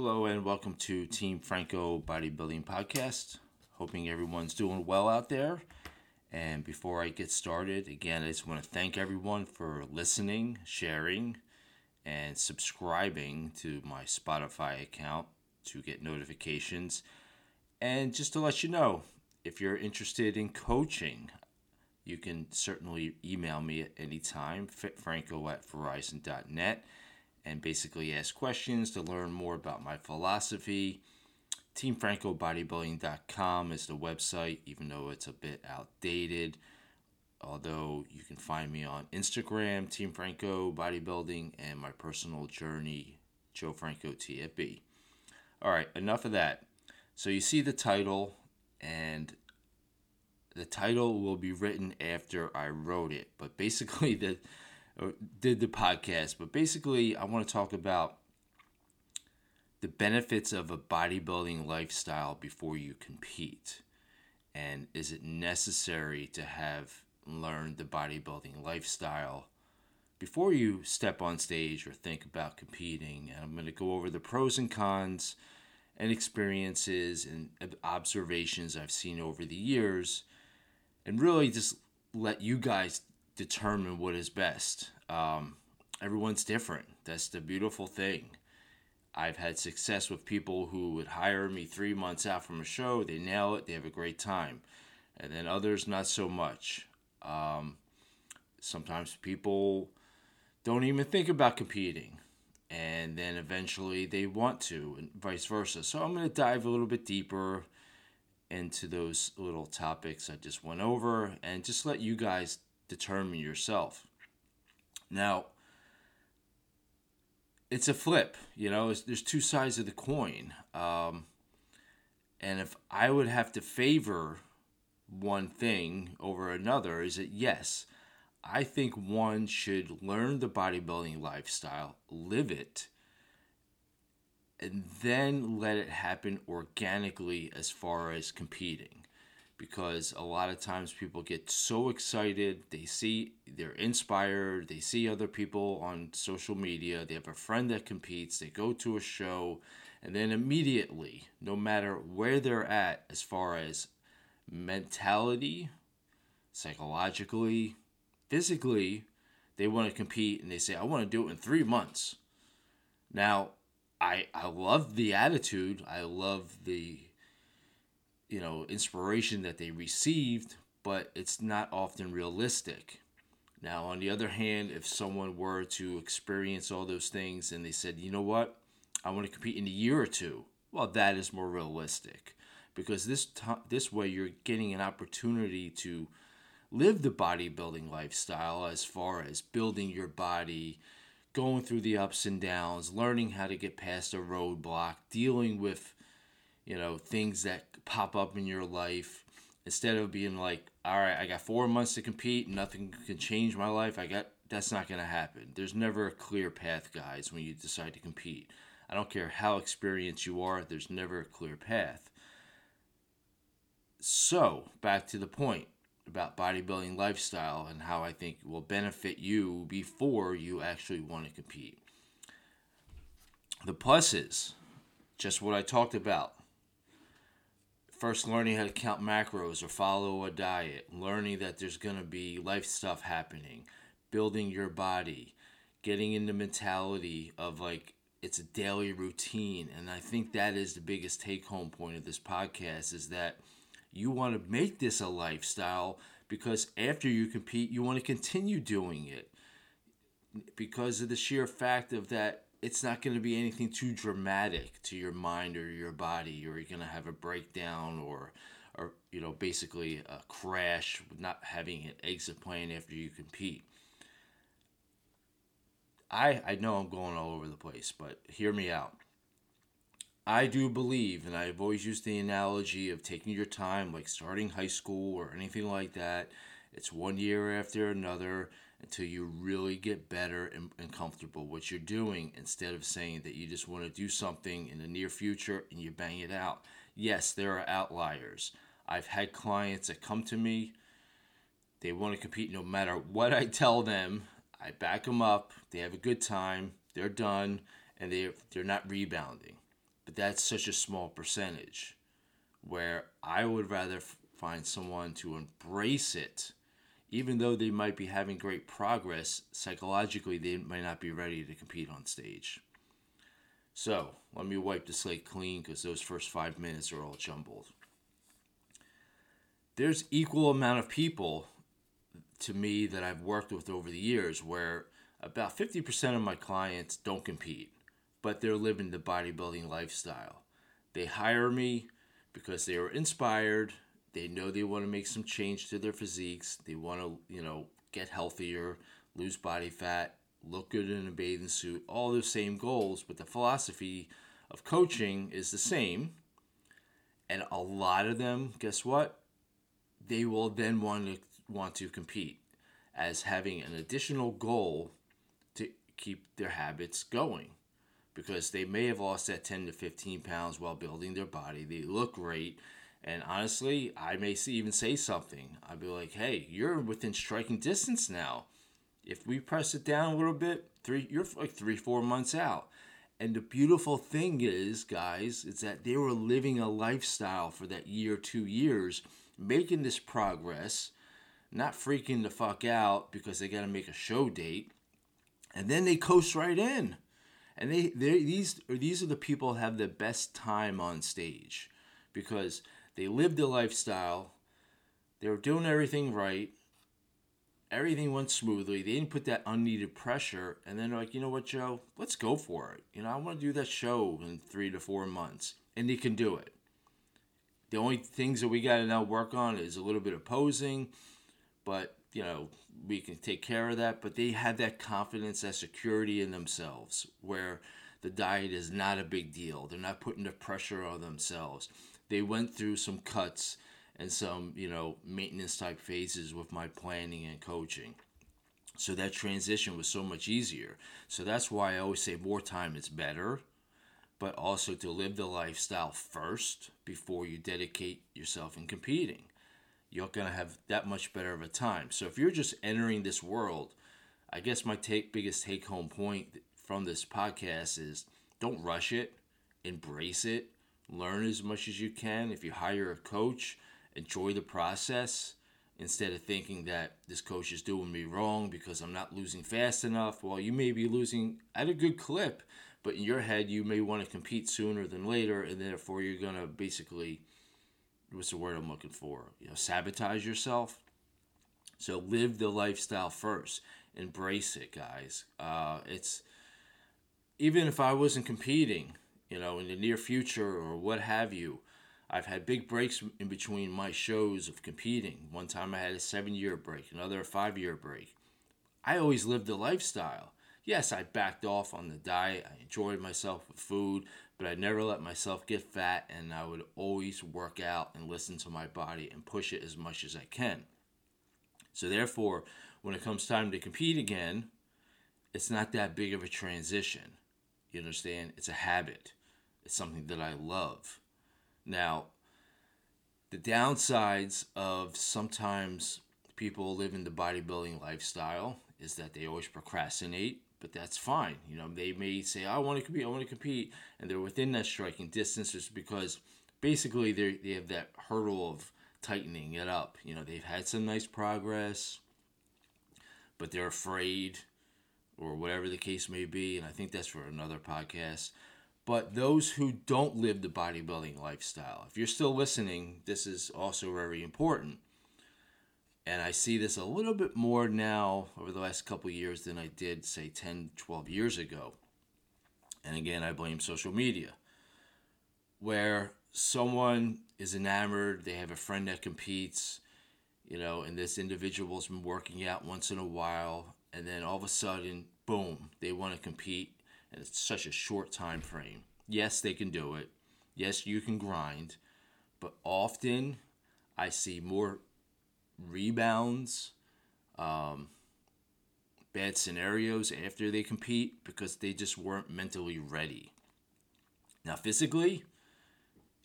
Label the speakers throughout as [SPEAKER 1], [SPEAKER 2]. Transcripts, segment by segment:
[SPEAKER 1] Hello and welcome to Team Franco Bodybuilding Podcast. Hoping everyone's doing well out there. And before I get started, again, I just want to thank everyone for listening, sharing, and subscribing to my Spotify account to get notifications. And just to let you know, if you're interested in coaching, you can certainly email me at any time, fitfranco at verizon.net, and basically ask questions to learn more about my philosophy. TeamFrancoBodybuilding.com is the website, even though it's a bit outdated. Although you can find me on Instagram, Team Franco Bodybuilding, and my personal journey, Joe Franco TFB. All right, enough of that. So you see the title, and the title will be written after I wrote it, but basically the did the podcast. But basically, I want to talk about the benefits of a bodybuilding lifestyle before you compete, and is it necessary to have learned the bodybuilding lifestyle before you step on stage or think about competing? And I'm going to go over the pros and cons and experiences and observations I've seen over the years and really just let you guys determine what is best. Um, everyone's different. That's the beautiful thing. I've had success with people who would hire me three months out from a show. They nail it. They have a great time. And then others, not so much. Um, sometimes people don't even think about competing. And then eventually they want to, and vice versa. So I'm going to dive a little bit deeper into those little topics I just went over and just let you guys determine yourself. Now, it's a flip, you know, there's two sides of the coin. Um, and if I would have to favor one thing over another, is that yes, I think one should learn the bodybuilding lifestyle, live it, and then let it happen organically as far as competing because a lot of times people get so excited they see they're inspired they see other people on social media they have a friend that competes they go to a show and then immediately no matter where they're at as far as mentality psychologically physically they want to compete and they say i want to do it in three months now I I love the attitude. I love the you know inspiration that they received, but it's not often realistic. Now, on the other hand, if someone were to experience all those things and they said, you know what, I want to compete in a year or two, well, that is more realistic because this t- this way you're getting an opportunity to live the bodybuilding lifestyle as far as building your body going through the ups and downs, learning how to get past a roadblock, dealing with, you know, things that pop up in your life instead of being like, all right, I got four months to compete, nothing can change my life. I got that's not going to happen. There's never a clear path, guys, when you decide to compete. I don't care how experienced you are, there's never a clear path. So, back to the point about bodybuilding lifestyle and how I think will benefit you before you actually want to compete. The pluses, just what I talked about. First, learning how to count macros or follow a diet, learning that there's going to be life stuff happening, building your body, getting into mentality of like it's a daily routine. And I think that is the biggest take home point of this podcast is that you want to make this a lifestyle because after you compete, you want to continue doing it. Because of the sheer fact of that it's not going to be anything too dramatic to your mind or your body or you're going to have a breakdown or or you know basically a crash not having an exit plan after you compete i i know i'm going all over the place but hear me out I do believe, and I've always used the analogy of taking your time, like starting high school or anything like that. It's one year after another until you really get better and, and comfortable what you're doing instead of saying that you just want to do something in the near future and you bang it out. Yes, there are outliers. I've had clients that come to me, they want to compete no matter what I tell them. I back them up, they have a good time, they're done, and they, they're not rebounding But that's such a small percentage where I would rather find someone to embrace it. Even though they might be having great progress, psychologically, they might not be ready to compete on stage. So, let me wipe the slate clean because those first five minutes are all jumbled. There's equal amount of people to me that I've worked with over the years where about 50% of my clients don't compete, but they're living the bodybuilding lifestyle. They hire me because they are inspired. They know they want to make some change to their physiques. They want to, you know, get healthier, lose body fat, look good in a bathing suit, all those same goals, but the philosophy of coaching is the same. And a lot of them, guess what? They will then want to want to compete as having an additional goal to keep their habits going because they may have lost that 10 to 15 pounds while building their body. They look great. And honestly, I may even say something. I'd be like, hey, you're within striking distance now. If we press it down a little bit, three you're like three, four months out. And the beautiful thing is, guys, is that they were living a lifestyle for that year, two years, making this progress not freaking the fuck out because they got to make a show date, and then they coast right in. And they these these are the people have the best time on stage because they lived the lifestyle. They were doing everything right. Everything went smoothly. They didn't put that unneeded pressure. And then like, you know what, Joe? Let's go for it. You know, I want to do that show in three to four months. And they can do it. The only things that we got to now work on is a little bit of posing but you know we can take care of that but they have that confidence that security in themselves where the diet is not a big deal they're not putting the pressure on themselves they went through some cuts and some you know maintenance type phases with my planning and coaching. So that transition was so much easier. So that's why i always say more time is better but also to live the lifestyle first before you dedicate yourself in competing. You're going to have that much better of a time. So if you're just entering this world, I guess my take biggest take home point from this podcast is don't rush it, embrace it, learn as much as you can. If you hire a coach, enjoy the process instead of thinking that this coach is doing me wrong because I'm not losing fast enough. Well, you may be losing at a good clip, but in your head, you may want to compete sooner than later, and therefore you're going to basically what's the word I'm looking for? You know, sabotage yourself. So live the lifestyle first. Embrace it, guys. Uh, it's even if I wasn't competing, you know, in the near future or what have you, I've had big breaks in between my shows of competing. One time I had a seven year break, another a five year break. I always lived the lifestyle. Yes, I backed off on the diet. I enjoyed myself with food, but I never let myself get fat and I would always work out and listen to my body and push it as much as I can. So therefore, when it comes time to compete again, it's not that big of a transition. You understand? It's a habit. It's something that I love. Now, the downsides of sometimes people living the bodybuilding lifestyle is that they always procrastinate but that's fine. You know, they may say, I want to compete, I want to compete, and they're within that striking distance just because basically they they have that hurdle of tightening it up. You know, they've had some nice progress, but they're afraid or whatever the case may be, and I think that's for another podcast. But those who don't live the bodybuilding lifestyle, if you're still listening, this is also very important and I see this a little bit more now over the last couple years than I did, say, 10, 12 years ago. And again, I blame social media, where someone is enamored, they have a friend that competes, you know, and this individual's been working out once in a while, and then all of a sudden, boom, they want to compete, and it's such a short time frame. Yes, they can do it. Yes, you can grind, but often I see more rebounds, um, bad scenarios after they compete because they just weren't mentally ready. Now, physically,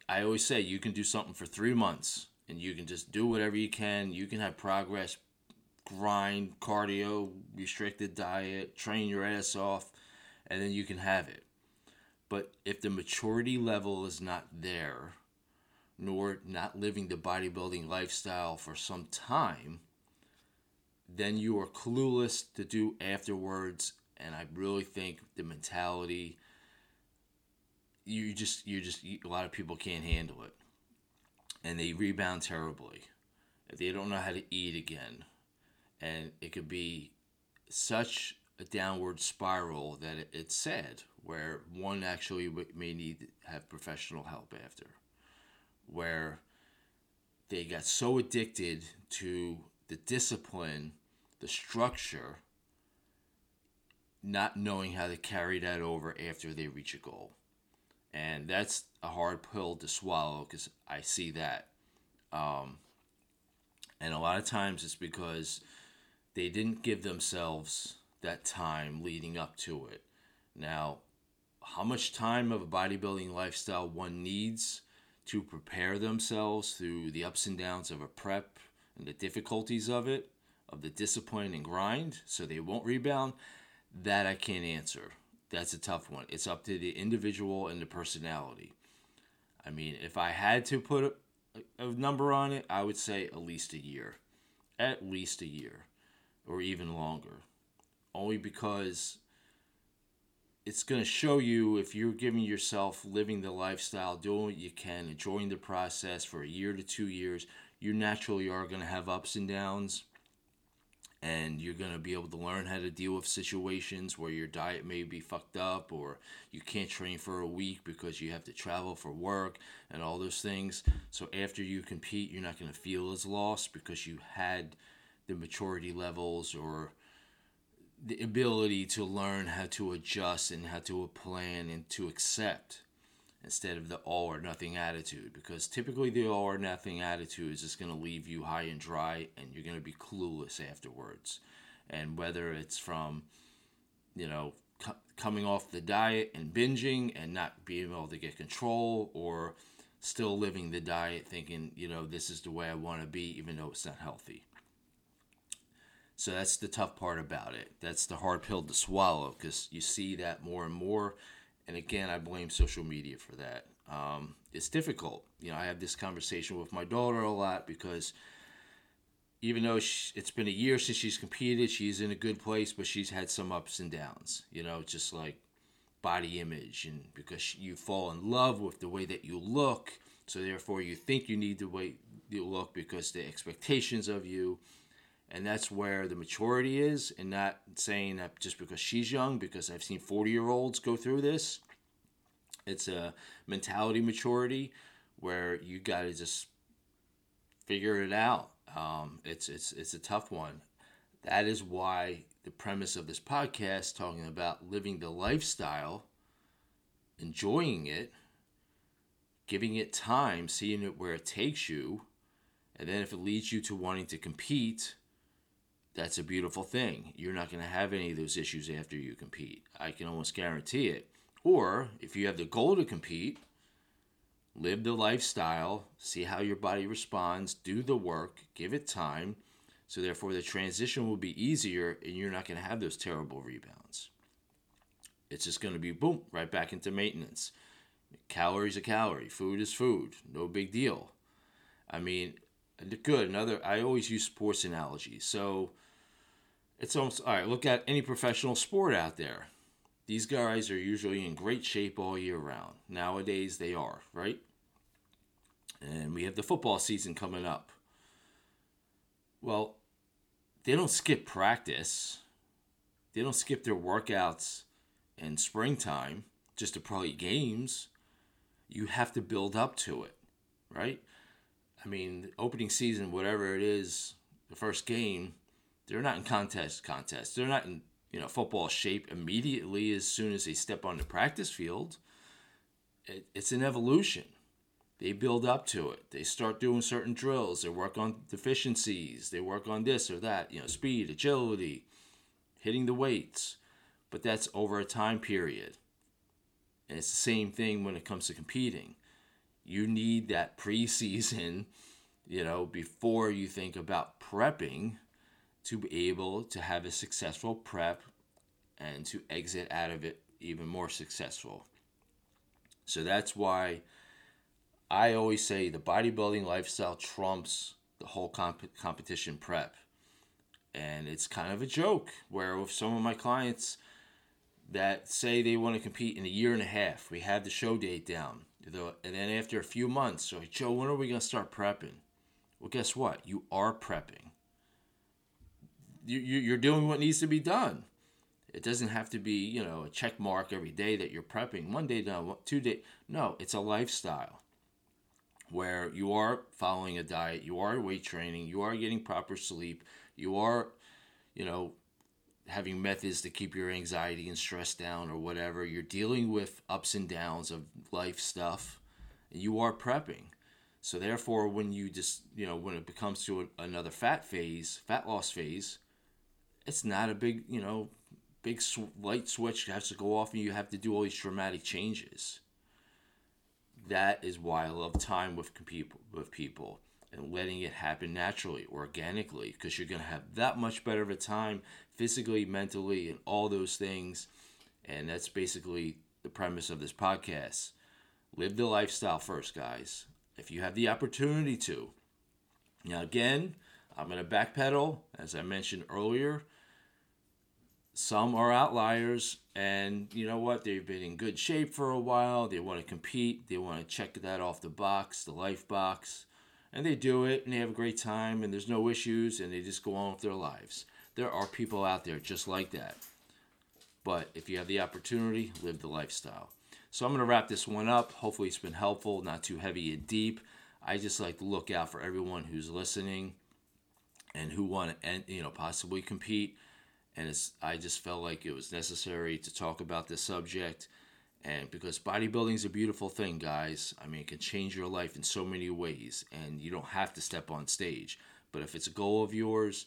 [SPEAKER 1] I always say you can do something for three months and you can just do whatever you can. You can have progress, grind, cardio, restricted diet, train your ass off, and then you can have it. But if the maturity level is not there, nor not living the bodybuilding lifestyle for some time, then you are clueless to do afterwards. And I really think the mentality, you just, you just, a lot of people can't handle it. And they rebound terribly. They don't know how to eat again. And it could be such downward spiral that it's said, where one actually may need have professional help after where they got so addicted to the discipline, the structure, not knowing how to carry that over after they reach a goal. And that's a hard pill to swallow because I see that. Um, and a lot of times it's because they didn't give themselves that time leading up to it. Now, how much time of a bodybuilding lifestyle one needs to prepare themselves through the ups and downs of a prep and the difficulties of it, of the discipline and grind, so they won't rebound, that I can't answer. That's a tough one. It's up to the individual and the personality. I mean, if I had to put a, a number on it, I would say at least a year. At least a year, or even longer. Only because it's going to show you if you're giving yourself living the lifestyle, doing what you can, enjoying the process for a year to two years, you naturally are going to have ups and downs. And you're going to be able to learn how to deal with situations where your diet may be fucked up or you can't train for a week because you have to travel for work and all those things. So after you compete, you're not going to feel as lost because you had the maturity levels or the ability to learn how to adjust and how to plan and to accept instead of the all or nothing attitude because typically the all or nothing attitude is just going to leave you high and dry and you're going to be clueless afterwards. And whether it's from you know coming off the diet and binging and not being able to get control or still living the diet thinking you know this is the way i want to be even though it's not healthy so that's the tough part about it. That's the hard pill to swallow because you see that more and more. And again, I blame social media for that. Um, it's difficult. You know, I have this conversation with my daughter a lot because even though she, it's been a year since she's competed, she's in a good place, but she's had some ups and downs. You know, just like body image, and because you fall in love with the way that you look, so therefore you think you need the way you look because the expectations of you and that's where the maturity is and not saying that just because she's young because i've seen 40 year olds go through this. It's a mentality maturity where you got to just figure it out. Um, it's it's it's a tough one. That is why the premise of this podcast talking about living the lifestyle enjoying it giving it time seeing it where it takes you and then if it leads you to wanting to compete that's a beautiful thing. You're not going to have any of those issues after you compete. I can almost guarantee it. Or if you have the goal to compete, live the lifestyle, see how your body responds, do the work, give it time. So, therefore, the transition will be easier and you're not going to have those terrible rebounds. It's just going to be boom, right back into maintenance. Calories a calorie, food is food, no big deal. I mean, good. Another, I always use sports analogies. So, it's almost all right. Look at any professional sport out there. These guys are usually in great shape all year round. Nowadays, they are, right? And we have the football season coming up. Well, they don't skip practice, they don't skip their workouts in springtime just to play games. You have to build up to it, right? I mean, opening season, whatever it is, the first game, they're not in contest contest. They're not in you know football shape immediately as soon as they step on the practice field. It, it's an evolution. They build up to it. They start doing certain drills. They work on deficiencies. They work on this or that. You know, speed, agility, hitting the weights. But that's over a time period. And it's the same thing when it comes to competing. You need that preseason, you know, before you think about prepping to be able to have a successful prep and to exit out of it even more successful. So that's why I always say the bodybuilding lifestyle trumps the whole comp- competition prep. And it's kind of a joke where with some of my clients that say they want to compete in a year and a half, we have the show date down. And then after a few months, so Joe, when are we going to start prepping? Well, guess what? You are prepping. You, you, are doing what needs to be done. It doesn't have to be, you know, a check mark every day that you're prepping. One day, no, two day. No, it's a lifestyle where you are following a diet, you are weight training, you are getting proper sleep, you are, you know, having methods to keep your anxiety and stress down or whatever. You're dealing with ups and downs of life stuff. You are prepping. So therefore, when you just you know when it becomes to another fat phase, fat loss phase, it's not a big you know big sw- light switch has to go off and you have to do all these dramatic changes. That is why I love time with people with people and letting it happen naturally, organically, because you're gonna have that much better of a time physically, mentally, and all those things. And that's basically the premise of this podcast. Live the lifestyle first, guys. If you have the opportunity to. Now, again, I'm going to backpedal. As I mentioned earlier, some are outliers, and you know what? They've been in good shape for a while. They want to compete, they want to check that off the box, the life box, and they do it, and they have a great time, and there's no issues, and they just go on with their lives. There are people out there just like that. But if you have the opportunity, live the lifestyle. So I'm going to wrap this one up. Hopefully, it's been helpful, not too heavy and deep. I just like to look out for everyone who's listening and who want to, you know, possibly compete. And it's, I just felt like it was necessary to talk about this subject. And because bodybuilding is a beautiful thing, guys. I mean, it can change your life in so many ways, and you don't have to step on stage. But if it's a goal of yours,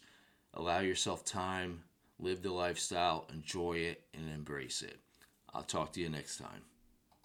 [SPEAKER 1] Allow yourself time, live the lifestyle, enjoy it, and embrace it. I'll talk to you next time.